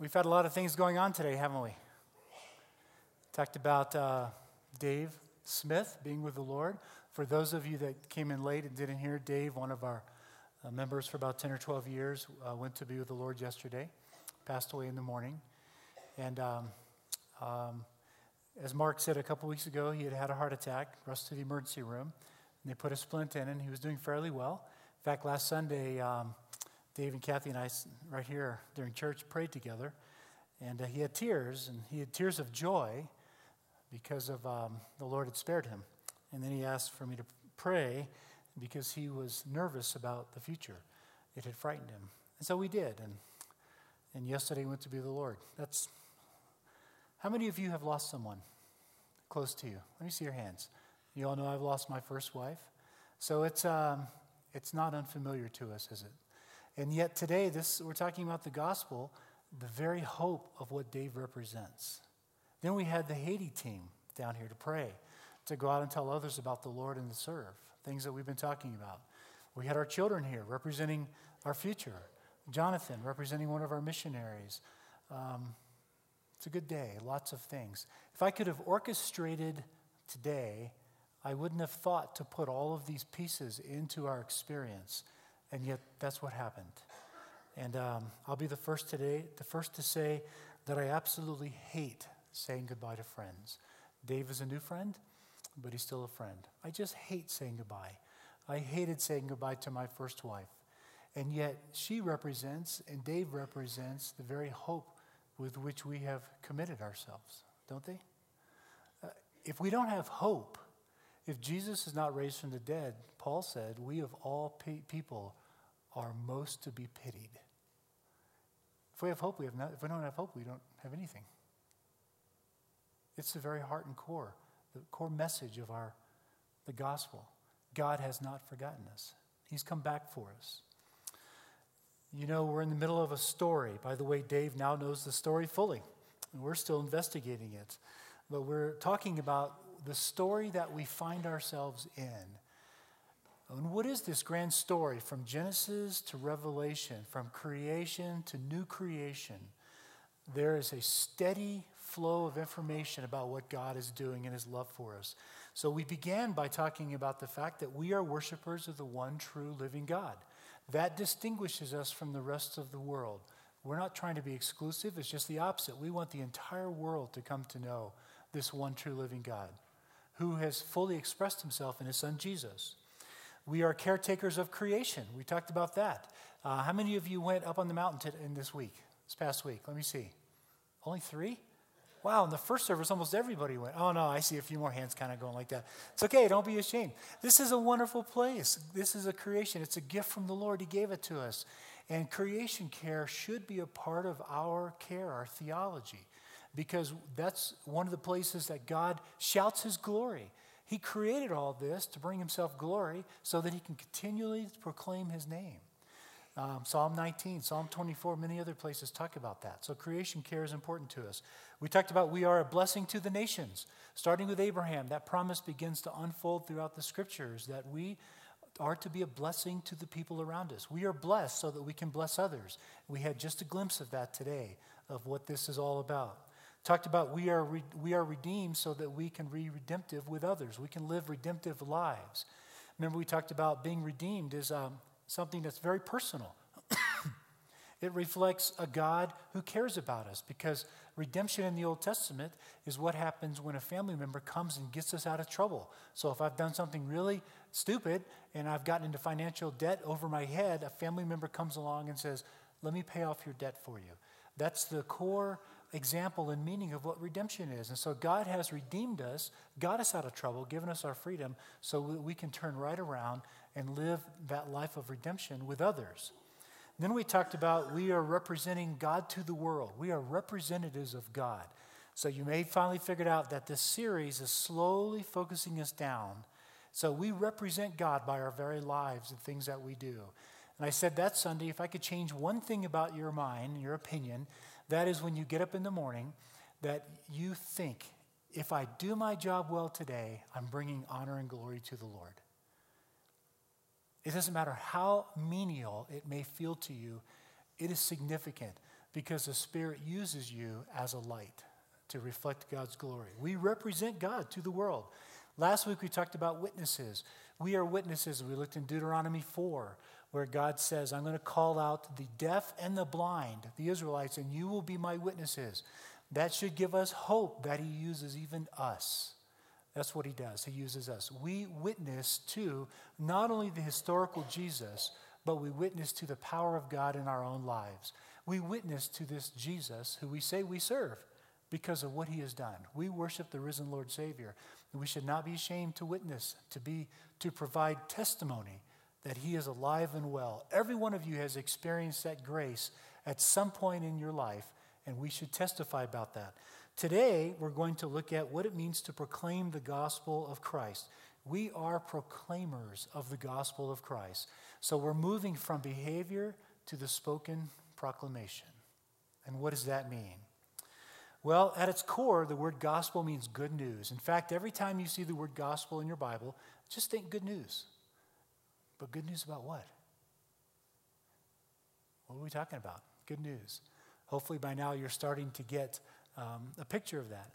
We've had a lot of things going on today, haven't we? Talked about uh, Dave Smith being with the Lord. For those of you that came in late and didn't hear, Dave, one of our uh, members for about 10 or 12 years, uh, went to be with the Lord yesterday, passed away in the morning. And um, um, as Mark said a couple weeks ago, he had had a heart attack, rushed to the emergency room, and they put a splint in, and he was doing fairly well. In fact, last Sunday, um, Dave and Kathy and I, right here during church, prayed together. And uh, he had tears, and he had tears of joy because of um, the Lord had spared him. And then he asked for me to pray because he was nervous about the future. It had frightened him. And so we did. And, and yesterday went to be the Lord. That's how many of you have lost someone close to you? Let me see your hands. You all know I've lost my first wife. So it's, um, it's not unfamiliar to us, is it? And yet today, this we're talking about the gospel, the very hope of what Dave represents. Then we had the Haiti team down here to pray, to go out and tell others about the Lord and to serve, things that we've been talking about. We had our children here representing our future. Jonathan representing one of our missionaries. Um, it's a good day, lots of things. If I could have orchestrated today, I wouldn't have thought to put all of these pieces into our experience. And yet, that's what happened. And um, I'll be the first today, the first to say that I absolutely hate saying goodbye to friends. Dave is a new friend, but he's still a friend. I just hate saying goodbye. I hated saying goodbye to my first wife. And yet, she represents, and Dave represents, the very hope with which we have committed ourselves, don't they? Uh, if we don't have hope, if Jesus is not raised from the dead, Paul said, we of all pe- people are most to be pitied. If we have hope, we have not, if we don't have hope, we don't have anything. It's the very heart and core, the core message of our the gospel. God has not forgotten us. He's come back for us. You know, we're in the middle of a story. By the way, Dave now knows the story fully, and we're still investigating it. But we're talking about the story that we find ourselves in. And what is this grand story from Genesis to Revelation, from creation to new creation? There is a steady flow of information about what God is doing in his love for us. So we began by talking about the fact that we are worshipers of the one true living God. That distinguishes us from the rest of the world. We're not trying to be exclusive, it's just the opposite. We want the entire world to come to know this one true living God who has fully expressed himself in his son Jesus. We are caretakers of creation. We talked about that. Uh, how many of you went up on the mountain in this week, this past week? Let me see. Only three? Wow, in the first service, almost everybody went. Oh, no, I see a few more hands kind of going like that. It's okay, don't be ashamed. This is a wonderful place. This is a creation, it's a gift from the Lord. He gave it to us. And creation care should be a part of our care, our theology because that's one of the places that God shouts his glory. He created all this to bring himself glory so that he can continually proclaim his name. Um, Psalm 19, Psalm 24, many other places talk about that. So creation care is important to us. We talked about we are a blessing to the nations. Starting with Abraham, that promise begins to unfold throughout the scriptures that we are to be a blessing to the people around us. We are blessed so that we can bless others. We had just a glimpse of that today, of what this is all about. Talked about we are, re- we are redeemed so that we can be redemptive with others. We can live redemptive lives. Remember, we talked about being redeemed is um, something that's very personal. it reflects a God who cares about us because redemption in the Old Testament is what happens when a family member comes and gets us out of trouble. So if I've done something really stupid and I've gotten into financial debt over my head, a family member comes along and says, Let me pay off your debt for you. That's the core example and meaning of what redemption is. And so God has redeemed us, got us out of trouble, given us our freedom, so that we can turn right around and live that life of redemption with others. Then we talked about we are representing God to the world. We are representatives of God. So you may finally figured out that this series is slowly focusing us down. So we represent God by our very lives and things that we do. And I said that Sunday, if I could change one thing about your mind, your opinion, that is when you get up in the morning that you think, if I do my job well today, I'm bringing honor and glory to the Lord. It doesn't matter how menial it may feel to you, it is significant because the Spirit uses you as a light to reflect God's glory. We represent God to the world. Last week we talked about witnesses. We are witnesses. We looked in Deuteronomy 4, where God says, I'm going to call out the deaf and the blind, the Israelites, and you will be my witnesses. That should give us hope that He uses even us. That's what He does. He uses us. We witness to not only the historical Jesus, but we witness to the power of God in our own lives. We witness to this Jesus who we say we serve because of what he has done. We worship the risen Lord Savior. We should not be ashamed to witness, to be to provide testimony that he is alive and well. Every one of you has experienced that grace at some point in your life, and we should testify about that. Today, we're going to look at what it means to proclaim the gospel of Christ. We are proclaimers of the gospel of Christ. So we're moving from behavior to the spoken proclamation. And what does that mean? Well, at its core, the word gospel means good news. In fact, every time you see the word gospel in your Bible, just think good news. But good news about what? What are we talking about? Good news. Hopefully, by now, you're starting to get um, a picture of that.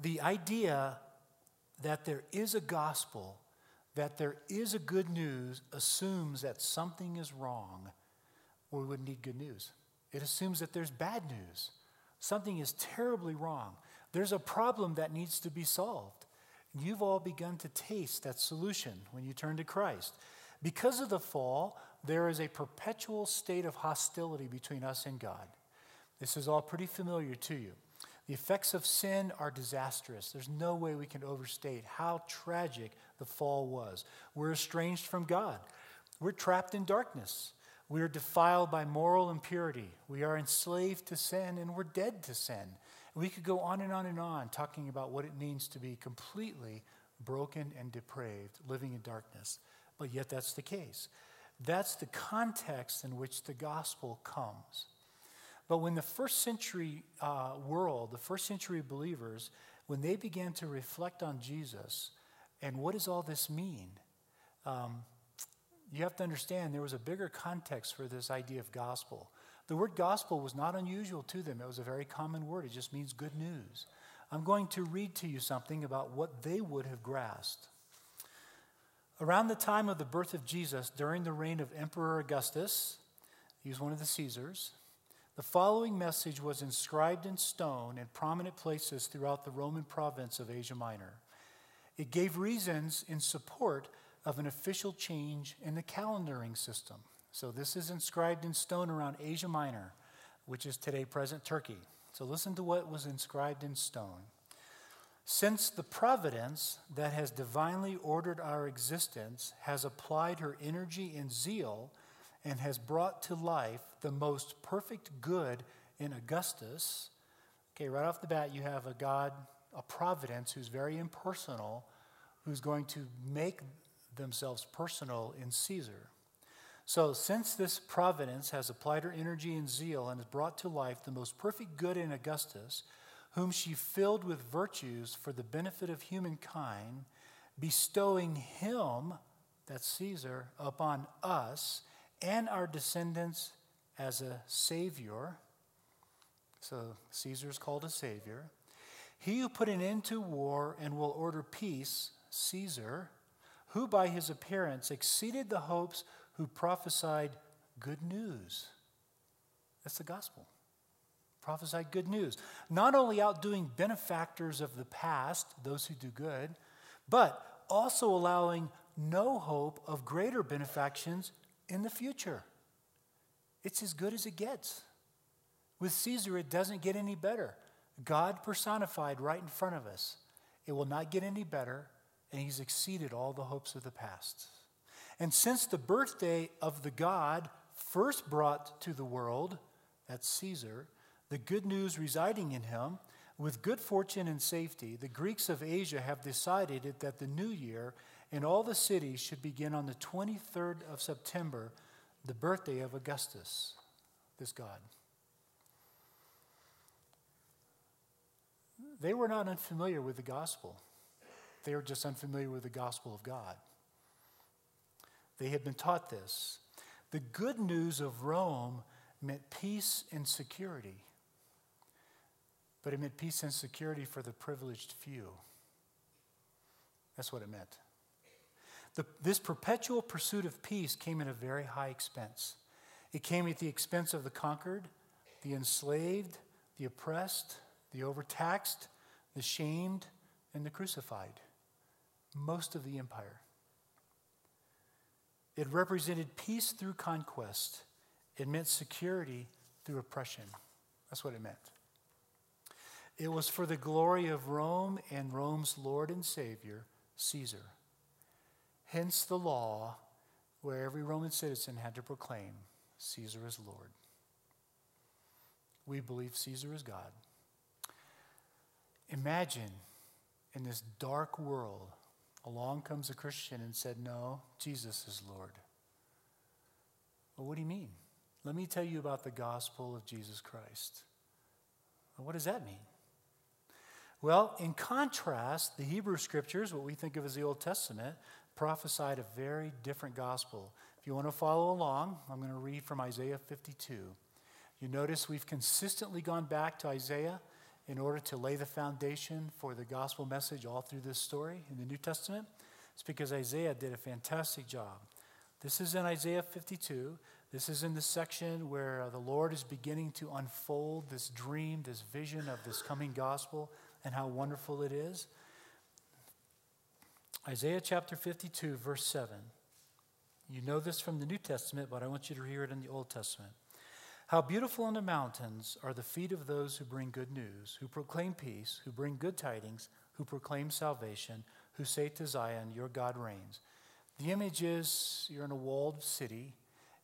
The idea that there is a gospel, that there is a good news, assumes that something is wrong or we wouldn't need good news. It assumes that there's bad news. Something is terribly wrong. There's a problem that needs to be solved. You've all begun to taste that solution when you turn to Christ. Because of the fall, there is a perpetual state of hostility between us and God. This is all pretty familiar to you. The effects of sin are disastrous. There's no way we can overstate how tragic the fall was. We're estranged from God, we're trapped in darkness. We are defiled by moral impurity. We are enslaved to sin and we're dead to sin. We could go on and on and on talking about what it means to be completely broken and depraved, living in darkness. But yet, that's the case. That's the context in which the gospel comes. But when the first century uh, world, the first century believers, when they began to reflect on Jesus and what does all this mean, um, you have to understand there was a bigger context for this idea of gospel. The word gospel was not unusual to them, it was a very common word. It just means good news. I'm going to read to you something about what they would have grasped. Around the time of the birth of Jesus, during the reign of Emperor Augustus, he was one of the Caesars, the following message was inscribed in stone in prominent places throughout the Roman province of Asia Minor. It gave reasons in support of an official change in the calendaring system. So this is inscribed in stone around Asia Minor, which is today present Turkey. So listen to what was inscribed in stone. Since the providence that has divinely ordered our existence has applied her energy and zeal and has brought to life the most perfect good in Augustus, okay, right off the bat, you have a God, a providence who's very impersonal, who's going to make themselves personal in Caesar. So, since this providence has applied her energy and zeal and has brought to life the most perfect good in Augustus, whom she filled with virtues for the benefit of humankind, bestowing him, that's Caesar, upon us and our descendants as a Savior. So, Caesar is called a Savior. He who put an end to war and will order peace, Caesar, who by his appearance exceeded the hopes who prophesied good news. That's the gospel. Prophesied good news. Not only outdoing benefactors of the past, those who do good, but also allowing no hope of greater benefactions in the future. It's as good as it gets. With Caesar, it doesn't get any better. God personified right in front of us. It will not get any better and he's exceeded all the hopes of the past. And since the birthday of the God first brought to the world, that's Caesar, the good news residing in him, with good fortune and safety, the Greeks of Asia have decided that the new year in all the cities should begin on the 23rd of September, the birthday of Augustus, this God. They were not unfamiliar with the gospel. They were just unfamiliar with the gospel of God. They had been taught this. The good news of Rome meant peace and security, but it meant peace and security for the privileged few. That's what it meant. The, this perpetual pursuit of peace came at a very high expense. It came at the expense of the conquered, the enslaved, the oppressed, the overtaxed, the shamed, and the crucified. Most of the empire. It represented peace through conquest. It meant security through oppression. That's what it meant. It was for the glory of Rome and Rome's Lord and Savior, Caesar. Hence the law where every Roman citizen had to proclaim Caesar is Lord. We believe Caesar is God. Imagine in this dark world Along comes a Christian and said, No, Jesus is Lord. Well, what do you mean? Let me tell you about the gospel of Jesus Christ. Well, what does that mean? Well, in contrast, the Hebrew scriptures, what we think of as the Old Testament, prophesied a very different gospel. If you want to follow along, I'm going to read from Isaiah 52. You notice we've consistently gone back to Isaiah in order to lay the foundation for the gospel message all through this story in the New Testament? It's because Isaiah did a fantastic job. This is in Isaiah 52. This is in the section where uh, the Lord is beginning to unfold this dream, this vision of this coming gospel, and how wonderful it is. Isaiah chapter 52, verse 7. You know this from the New Testament, but I want you to hear it in the Old Testament. How beautiful on the mountains are the feet of those who bring good news, who proclaim peace, who bring good tidings, who proclaim salvation, who say to Zion, Your God reigns. The image is you're in a walled city,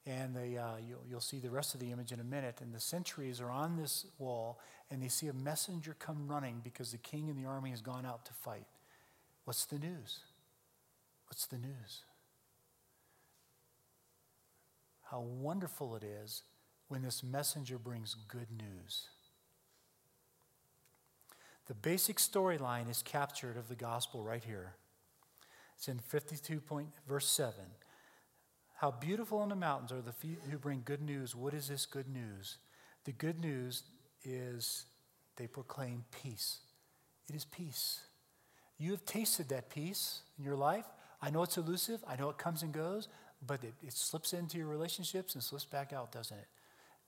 and they, uh, you'll, you'll see the rest of the image in a minute. And the sentries are on this wall, and they see a messenger come running because the king and the army has gone out to fight. What's the news? What's the news? How wonderful it is when this messenger brings good news. The basic storyline is captured of the gospel right here. It's in 52 point, verse 7. How beautiful on the mountains are the feet who bring good news. What is this good news? The good news is they proclaim peace. It is peace. You have tasted that peace in your life. I know it's elusive, I know it comes and goes, but it, it slips into your relationships and slips back out, doesn't it?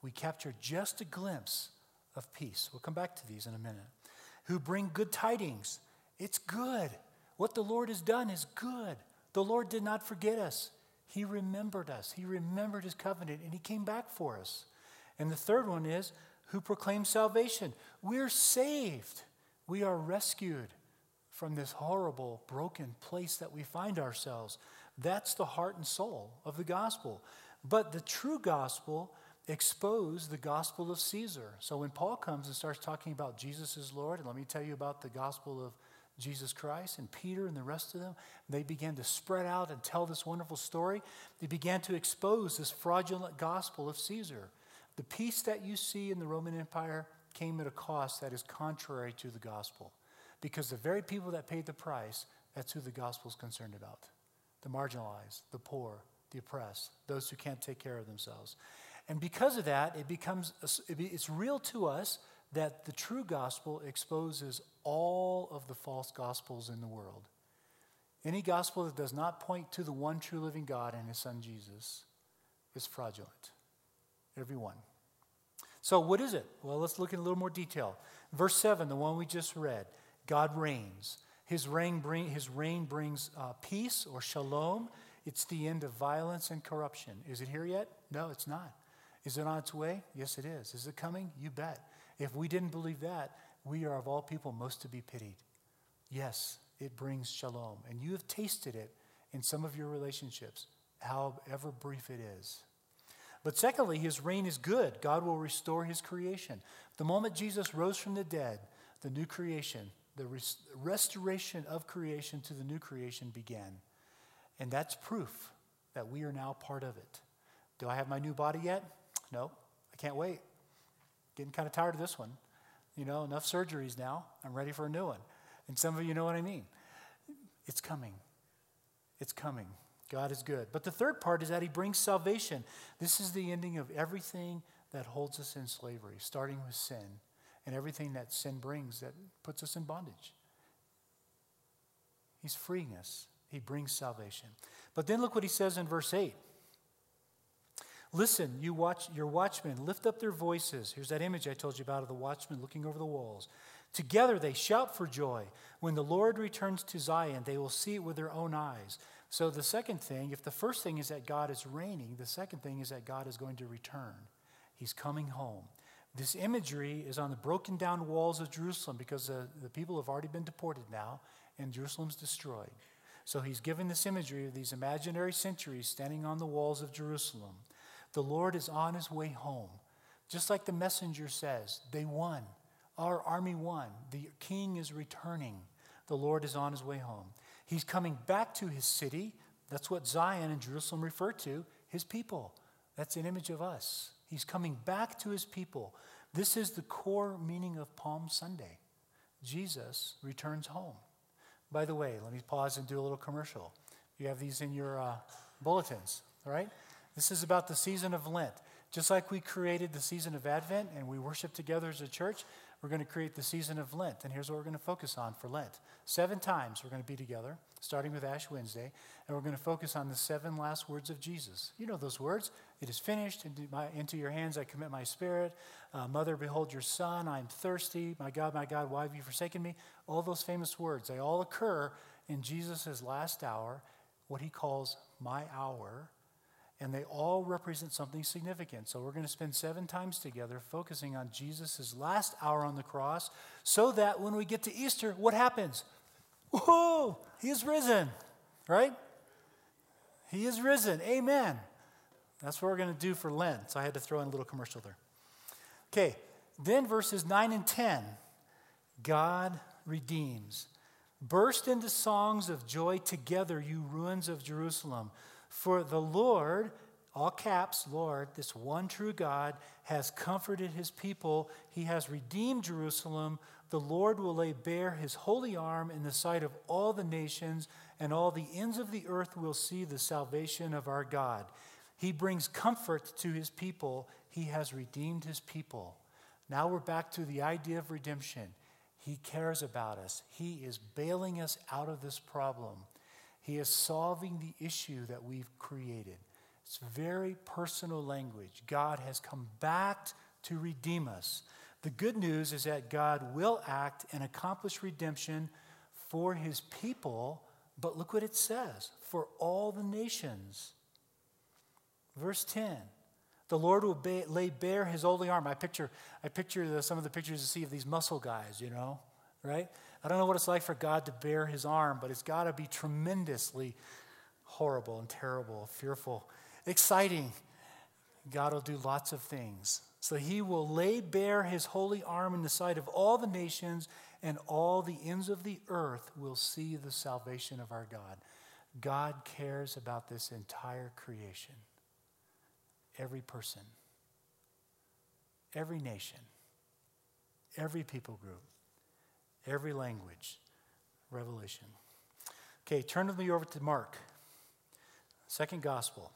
We capture just a glimpse of peace. We'll come back to these in a minute. Who bring good tidings. It's good. What the Lord has done is good. The Lord did not forget us. He remembered us. He remembered his covenant and he came back for us. And the third one is who proclaims salvation. We're saved. We are rescued from this horrible, broken place that we find ourselves. That's the heart and soul of the gospel. But the true gospel expose the gospel of Caesar. So when Paul comes and starts talking about Jesus as Lord, and let me tell you about the gospel of Jesus Christ and Peter and the rest of them, they began to spread out and tell this wonderful story. They began to expose this fraudulent gospel of Caesar. The peace that you see in the Roman Empire came at a cost that is contrary to the gospel. Because the very people that paid the price, that's who the gospel is concerned about the marginalized, the poor, the oppressed, those who can't take care of themselves. And because of that, it becomes it's real to us that the true gospel exposes all of the false gospels in the world. Any gospel that does not point to the one true living God and his son Jesus is fraudulent. Every one. So, what is it? Well, let's look in a little more detail. Verse 7, the one we just read God reigns. His reign, bring, his reign brings uh, peace or shalom. It's the end of violence and corruption. Is it here yet? No, it's not. Is it on its way? Yes, it is. Is it coming? You bet. If we didn't believe that, we are of all people most to be pitied. Yes, it brings shalom. And you have tasted it in some of your relationships, however brief it is. But secondly, his reign is good. God will restore his creation. The moment Jesus rose from the dead, the new creation, the res- restoration of creation to the new creation began. And that's proof that we are now part of it. Do I have my new body yet? No, I can't wait. Getting kind of tired of this one. You know, enough surgeries now. I'm ready for a new one. And some of you know what I mean. It's coming. It's coming. God is good. But the third part is that he brings salvation. This is the ending of everything that holds us in slavery, starting with sin and everything that sin brings that puts us in bondage. He's freeing us, he brings salvation. But then look what he says in verse 8. Listen, you watch your watchmen lift up their voices. Here's that image I told you about of the watchmen looking over the walls. Together they shout for joy. When the Lord returns to Zion, they will see it with their own eyes. So the second thing, if the first thing is that God is reigning, the second thing is that God is going to return. He's coming home. This imagery is on the broken down walls of Jerusalem because the, the people have already been deported now and Jerusalem's destroyed. So he's given this imagery of these imaginary sentries standing on the walls of Jerusalem. The Lord is on his way home. Just like the messenger says, they won. Our army won. The king is returning. The Lord is on his way home. He's coming back to his city. That's what Zion and Jerusalem refer to, his people. That's an image of us. He's coming back to his people. This is the core meaning of Palm Sunday. Jesus returns home. By the way, let me pause and do a little commercial. You have these in your uh, bulletins, all right? This is about the season of Lent. Just like we created the season of Advent and we worship together as a church, we're going to create the season of Lent. And here's what we're going to focus on for Lent. Seven times we're going to be together, starting with Ash Wednesday, and we're going to focus on the seven last words of Jesus. You know those words. It is finished. Into, my, into your hands I commit my spirit. Uh, Mother, behold your son. I'm thirsty. My God, my God, why have you forsaken me? All those famous words, they all occur in Jesus' last hour, what he calls my hour and they all represent something significant. So we're going to spend seven times together focusing on Jesus' last hour on the cross so that when we get to Easter, what happens? Whoa, he is risen, right? He is risen. Amen. That's what we're going to do for Lent. So I had to throw in a little commercial there. Okay, then verses 9 and 10 God redeems. Burst into songs of joy together, you ruins of Jerusalem. For the Lord, all caps, Lord, this one true God, has comforted his people. He has redeemed Jerusalem. The Lord will lay bare his holy arm in the sight of all the nations, and all the ends of the earth will see the salvation of our God. He brings comfort to his people. He has redeemed his people. Now we're back to the idea of redemption. He cares about us, He is bailing us out of this problem. He is solving the issue that we've created. It's very personal language. God has come back to redeem us. The good news is that God will act and accomplish redemption for his people, but look what it says for all the nations. Verse 10 the Lord will ba- lay bare his holy arm. I picture, I picture the, some of the pictures you see of these muscle guys, you know, right? I don't know what it's like for God to bear his arm, but it's got to be tremendously horrible and terrible, fearful, exciting. God will do lots of things. So he will lay bare his holy arm in the sight of all the nations, and all the ends of the earth will see the salvation of our God. God cares about this entire creation. Every person, every nation, every people group every language. Revelation. Okay, turn with me over to Mark, second gospel.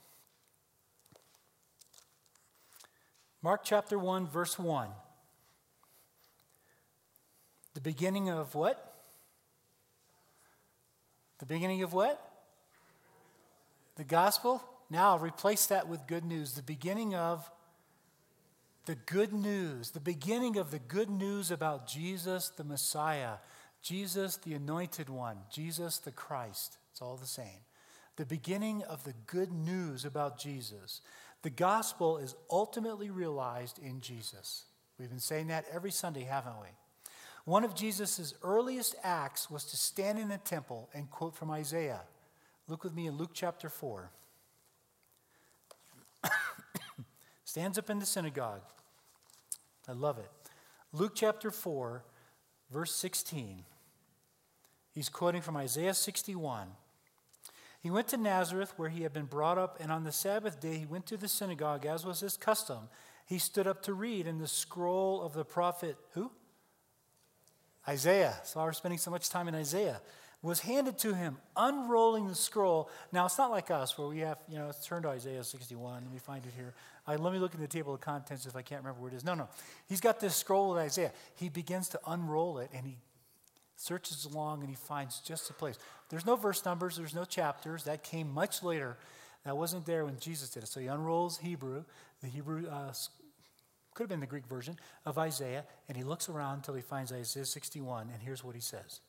Mark chapter 1, verse 1. The beginning of what? The beginning of what? The gospel? Now replace that with good news. The beginning of the good news, the beginning of the good news about Jesus the Messiah, Jesus the anointed one, Jesus the Christ. It's all the same. The beginning of the good news about Jesus. The gospel is ultimately realized in Jesus. We've been saying that every Sunday, haven't we? One of Jesus' earliest acts was to stand in the temple and quote from Isaiah. Look with me in Luke chapter 4. Stands up in the synagogue I love it. Luke chapter 4, verse 16. He's quoting from Isaiah 61. He went to Nazareth, where he had been brought up, and on the Sabbath day he went to the synagogue, as was his custom. He stood up to read in the scroll of the prophet, who? Isaiah. So we're spending so much time in Isaiah. Was handed to him, unrolling the scroll. Now, it's not like us where we have, you know, let's turn to Isaiah 61. Let me find it here. I, let me look in the table of contents if I can't remember where it is. No, no. He's got this scroll of Isaiah. He begins to unroll it and he searches along and he finds just the place. There's no verse numbers, there's no chapters. That came much later. That wasn't there when Jesus did it. So he unrolls Hebrew, the Hebrew uh, could have been the Greek version of Isaiah, and he looks around until he finds Isaiah 61, and here's what he says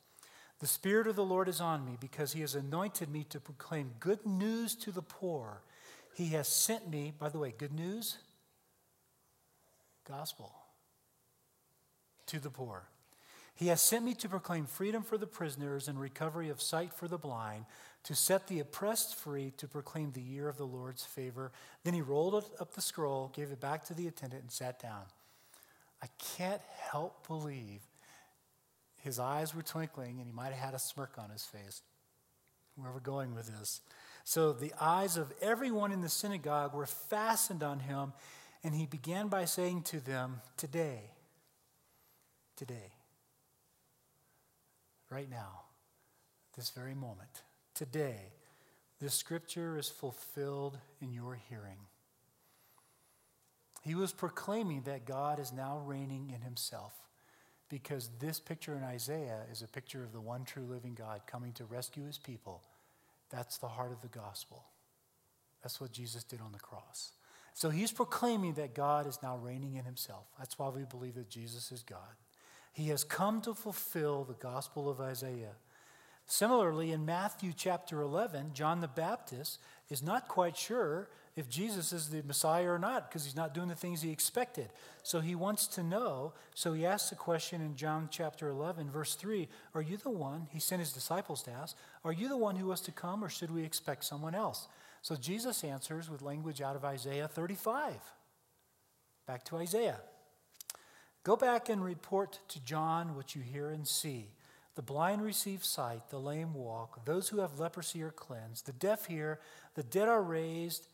The Spirit of the Lord is on me because he has anointed me to proclaim good news to the poor. He has sent me, by the way, good news, gospel to the poor. He has sent me to proclaim freedom for the prisoners and recovery of sight for the blind, to set the oppressed free, to proclaim the year of the Lord's favor. Then he rolled up the scroll, gave it back to the attendant, and sat down. I can't help believe his eyes were twinkling and he might have had a smirk on his face. Where we're going with this. So the eyes of everyone in the synagogue were fastened on him, and he began by saying to them, Today, today, right now, this very moment, today, this scripture is fulfilled in your hearing. He was proclaiming that God is now reigning in himself because this picture in Isaiah is a picture of the one true living God coming to rescue his people. That's the heart of the gospel. That's what Jesus did on the cross. So he's proclaiming that God is now reigning in himself. That's why we believe that Jesus is God. He has come to fulfill the gospel of Isaiah. Similarly, in Matthew chapter 11, John the Baptist is not quite sure if Jesus is the Messiah or not because he's not doing the things he expected. So he wants to know. So he asks the question in John chapter 11, verse 3 Are you the one? He sent his disciples to ask, Are you the one who was to come, or should we expect someone else? So Jesus answers with language out of Isaiah 35. Back to Isaiah. Go back and report to John what you hear and see. The blind receive sight, the lame walk, those who have leprosy are cleansed, the deaf hear, the dead are raised.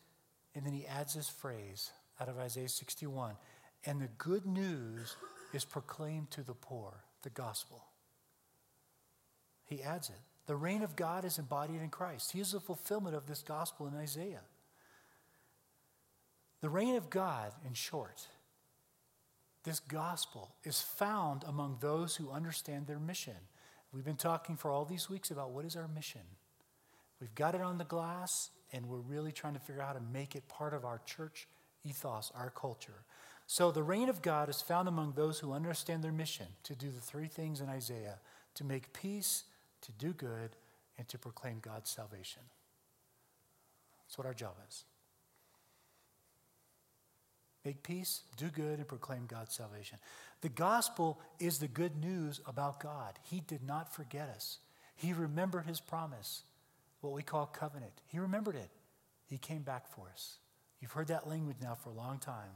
And then he adds this phrase out of Isaiah 61 and the good news is proclaimed to the poor, the gospel. He adds it. The reign of God is embodied in Christ. He is the fulfillment of this gospel in Isaiah. The reign of God, in short, this gospel is found among those who understand their mission. We've been talking for all these weeks about what is our mission. We've got it on the glass, and we're really trying to figure out how to make it part of our church ethos, our culture. So the reign of God is found among those who understand their mission to do the three things in Isaiah to make peace, to do good, and to proclaim God's salvation. That's what our job is. Make peace, do good, and proclaim God's salvation. The gospel is the good news about God. He did not forget us, He remembered His promise, what we call covenant. He remembered it. He came back for us. You've heard that language now for a long time.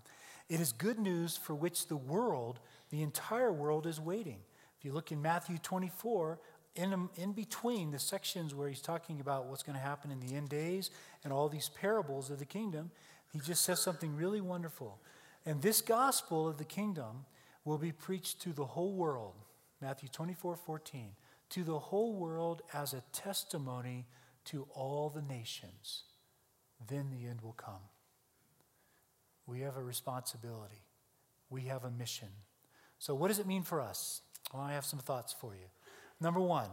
It is good news for which the world, the entire world, is waiting. If you look in Matthew 24, in, in between the sections where he's talking about what's going to happen in the end days and all these parables of the kingdom, he just says something really wonderful. And this gospel of the kingdom will be preached to the whole world, Matthew 24, 14, to the whole world as a testimony to all the nations. Then the end will come. We have a responsibility, we have a mission. So, what does it mean for us? Well, I have some thoughts for you. Number one,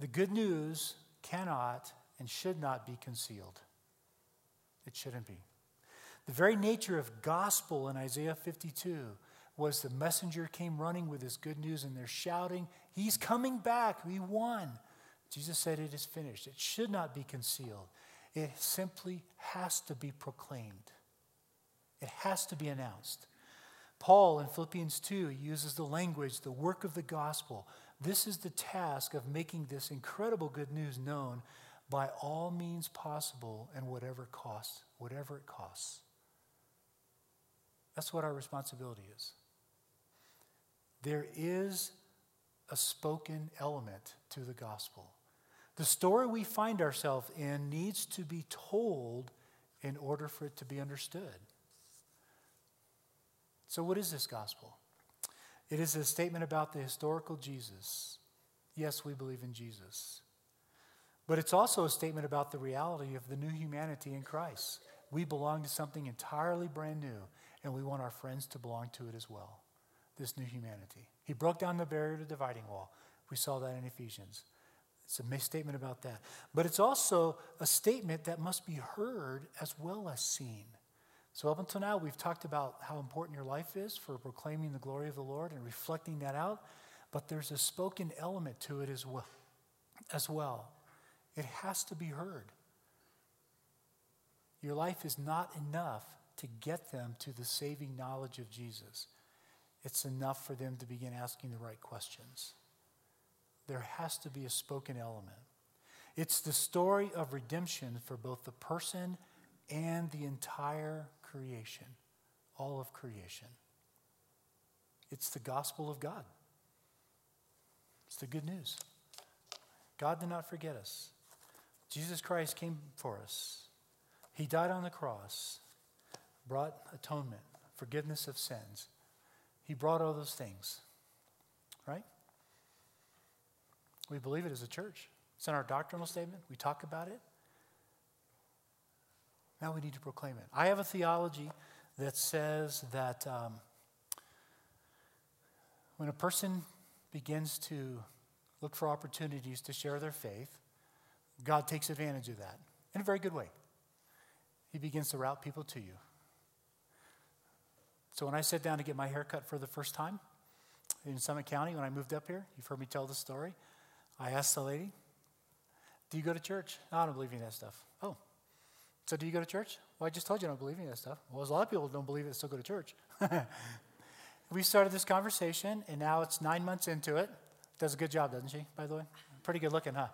the good news cannot and should not be concealed. It shouldn't be. The very nature of gospel in Isaiah 52 was the messenger came running with his good news and they're shouting, He's coming back. We won. Jesus said, It is finished. It should not be concealed. It simply has to be proclaimed, it has to be announced. Paul in Philippians 2 uses the language, the work of the gospel. This is the task of making this incredible good news known by all means possible and whatever costs, whatever it costs. That's what our responsibility is. There is a spoken element to the gospel. The story we find ourselves in needs to be told in order for it to be understood. So, what is this gospel? It is a statement about the historical Jesus. Yes, we believe in Jesus. But it's also a statement about the reality of the new humanity in Christ. We belong to something entirely brand new, and we want our friends to belong to it as well. This new humanity. He broke down the barrier to dividing wall. We saw that in Ephesians. It's a statement about that. But it's also a statement that must be heard as well as seen. So, up until now, we've talked about how important your life is for proclaiming the glory of the Lord and reflecting that out. But there's a spoken element to it as well. As well. It has to be heard. Your life is not enough to get them to the saving knowledge of Jesus. It's enough for them to begin asking the right questions. There has to be a spoken element. It's the story of redemption for both the person and the entire creation, all of creation. It's the gospel of God. It's the good news. God did not forget us. Jesus Christ came for us. He died on the cross, brought atonement, forgiveness of sins. He brought all those things, right? We believe it as a church. It's in our doctrinal statement. We talk about it. Now we need to proclaim it. I have a theology that says that um, when a person begins to look for opportunities to share their faith, God takes advantage of that in a very good way. He begins to route people to you. So when I sat down to get my hair cut for the first time in Summit County, when I moved up here, you've heard me tell the story. I asked the lady, Do you go to church? No, I don't believe in that stuff. Oh, so, do you go to church? Well, I just told you I don't believe in that stuff. Well, a lot of people don't believe it, still go to church. we started this conversation, and now it's nine months into it. Does a good job, doesn't she, by the way? Pretty good looking, huh?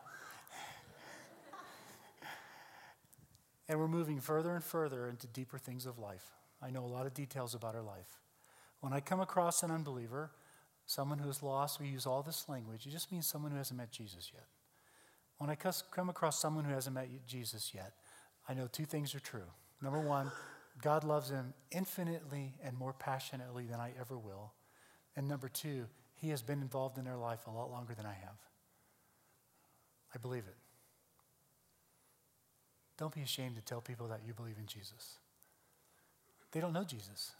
and we're moving further and further into deeper things of life. I know a lot of details about her life. When I come across an unbeliever, someone who is lost, we use all this language. It just means someone who hasn't met Jesus yet. When I come across someone who hasn't met Jesus yet, I know two things are true. Number one, God loves him infinitely and more passionately than I ever will. And number two, he has been involved in their life a lot longer than I have. I believe it. Don't be ashamed to tell people that you believe in Jesus. They don't know Jesus.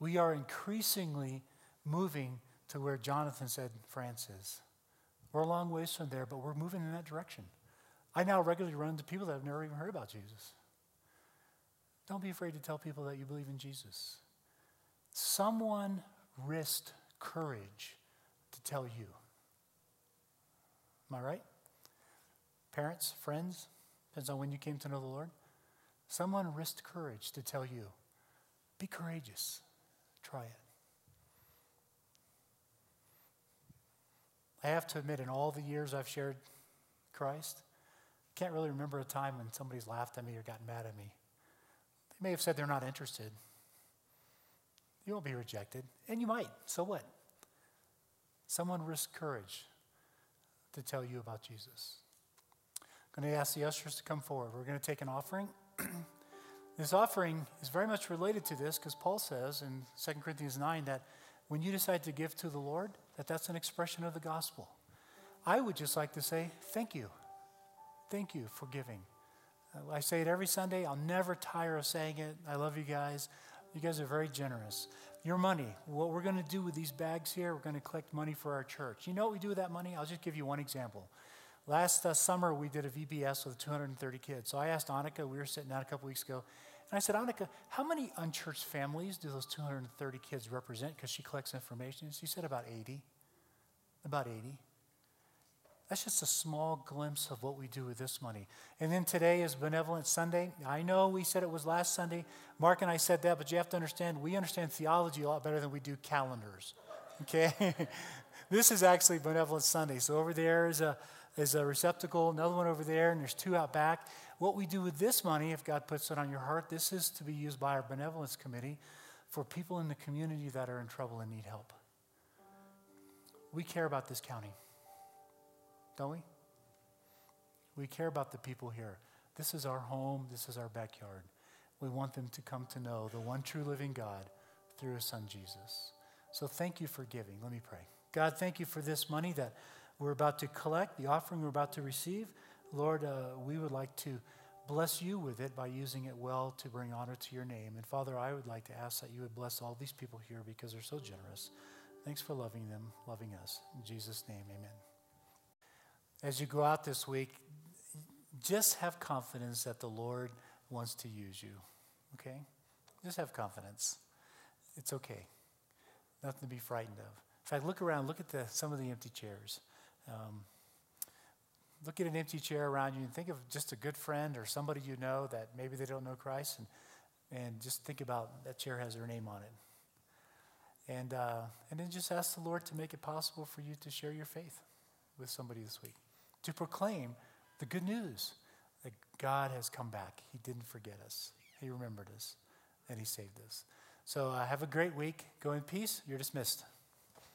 We are increasingly moving to where Jonathan said France is. We're a long ways from there, but we're moving in that direction. I now regularly run into people that have never even heard about Jesus. Don't be afraid to tell people that you believe in Jesus. Someone risked courage to tell you. Am I right? Parents, friends, depends on when you came to know the Lord. Someone risked courage to tell you, be courageous, try it. I have to admit, in all the years I've shared Christ, I can't really remember a time when somebody's laughed at me or gotten mad at me. They may have said they're not interested. You won't be rejected, and you might. So what? Someone risked courage to tell you about Jesus. I'm going to ask the ushers to come forward. We're going to take an offering. this offering is very much related to this because Paul says in 2 Corinthians 9 that when you decide to give to the Lord, that that's an expression of the gospel. I would just like to say thank you. Thank you for giving. Uh, I say it every Sunday. I'll never tire of saying it. I love you guys. You guys are very generous. Your money, what we're going to do with these bags here, we're going to collect money for our church. You know what we do with that money? I'll just give you one example. Last uh, summer, we did a VBS with 230 kids. So I asked Annika, we were sitting down a couple weeks ago, and I said, Annika, how many unchurched families do those 230 kids represent? Because she collects information. She said about 80. About 80. That's just a small glimpse of what we do with this money. And then today is Benevolent Sunday. I know we said it was last Sunday. Mark and I said that, but you have to understand, we understand theology a lot better than we do calendars. Okay? this is actually Benevolent Sunday. So over there is a, is a receptacle, another one over there, and there's two out back. What we do with this money, if God puts it on your heart, this is to be used by our Benevolence Committee for people in the community that are in trouble and need help. We care about this county don't we? We care about the people here. This is our home, this is our backyard. We want them to come to know the one true living God through his son Jesus. So thank you for giving. Let me pray. God, thank you for this money that we're about to collect, the offering we're about to receive, Lord, uh, we would like to bless you with it by using it well to bring honor to your name. And Father, I would like to ask that you would bless all these people here because they're so generous. Thanks for loving them, loving us. In Jesus' name, amen. As you go out this week, just have confidence that the Lord wants to use you. Okay? Just have confidence. It's okay. Nothing to be frightened of. In fact, look around, look at the, some of the empty chairs. Um, look at an empty chair around you and think of just a good friend or somebody you know that maybe they don't know Christ, and, and just think about that chair has their name on it. And, uh, and then just ask the Lord to make it possible for you to share your faith with somebody this week, to proclaim the good news that God has come back. He didn't forget us, He remembered us, and He saved us. So uh, have a great week. Go in peace. You're dismissed.